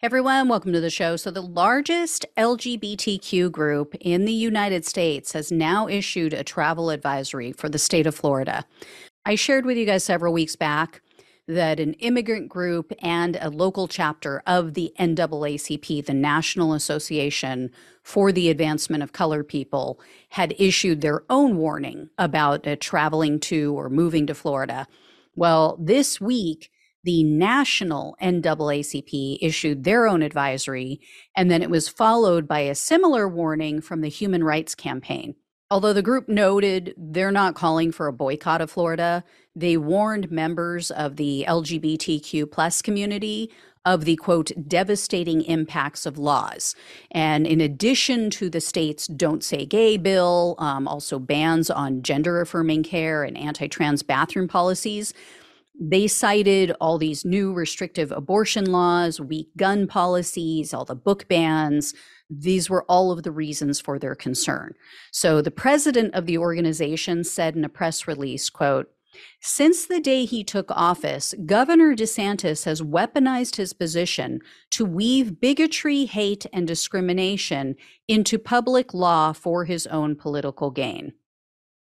Everyone, welcome to the show. So, the largest LGBTQ group in the United States has now issued a travel advisory for the state of Florida. I shared with you guys several weeks back that an immigrant group and a local chapter of the NAACP, the National Association for the Advancement of Colored People, had issued their own warning about uh, traveling to or moving to Florida. Well, this week, the national NAACP issued their own advisory, and then it was followed by a similar warning from the Human Rights Campaign. Although the group noted they're not calling for a boycott of Florida, they warned members of the LGBTQ plus community of the quote devastating impacts of laws. And in addition to the state's Don't Say Gay bill, um, also bans on gender affirming care and anti trans bathroom policies, they cited all these new restrictive abortion laws, weak gun policies, all the book bans. These were all of the reasons for their concern. So the president of the organization said in a press release, quote, since the day he took office, Governor DeSantis has weaponized his position to weave bigotry, hate, and discrimination into public law for his own political gain.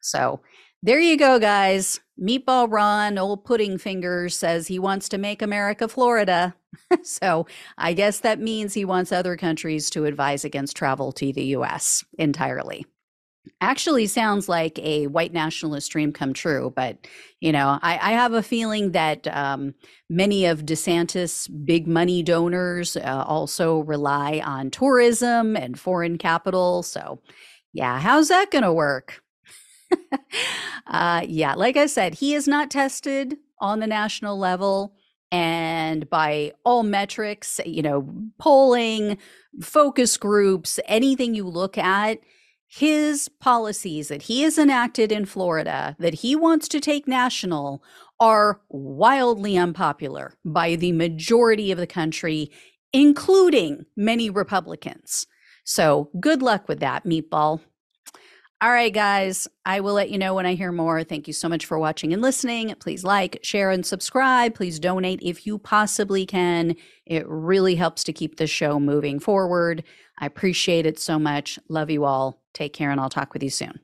So there you go, guys. Meatball Ron, old pudding fingers, says he wants to make America Florida. so I guess that means he wants other countries to advise against travel to the US entirely. Actually, sounds like a white nationalist dream come true, but you know, I, I have a feeling that um, many of DeSantis' big money donors uh, also rely on tourism and foreign capital. So, yeah, how's that going to work? uh, yeah, like I said, he is not tested on the national level. And by all metrics, you know, polling, focus groups, anything you look at, his policies that he has enacted in Florida that he wants to take national are wildly unpopular by the majority of the country, including many Republicans. So good luck with that, meatball. All right, guys, I will let you know when I hear more. Thank you so much for watching and listening. Please like, share, and subscribe. Please donate if you possibly can. It really helps to keep the show moving forward. I appreciate it so much. Love you all. Take care, and I'll talk with you soon.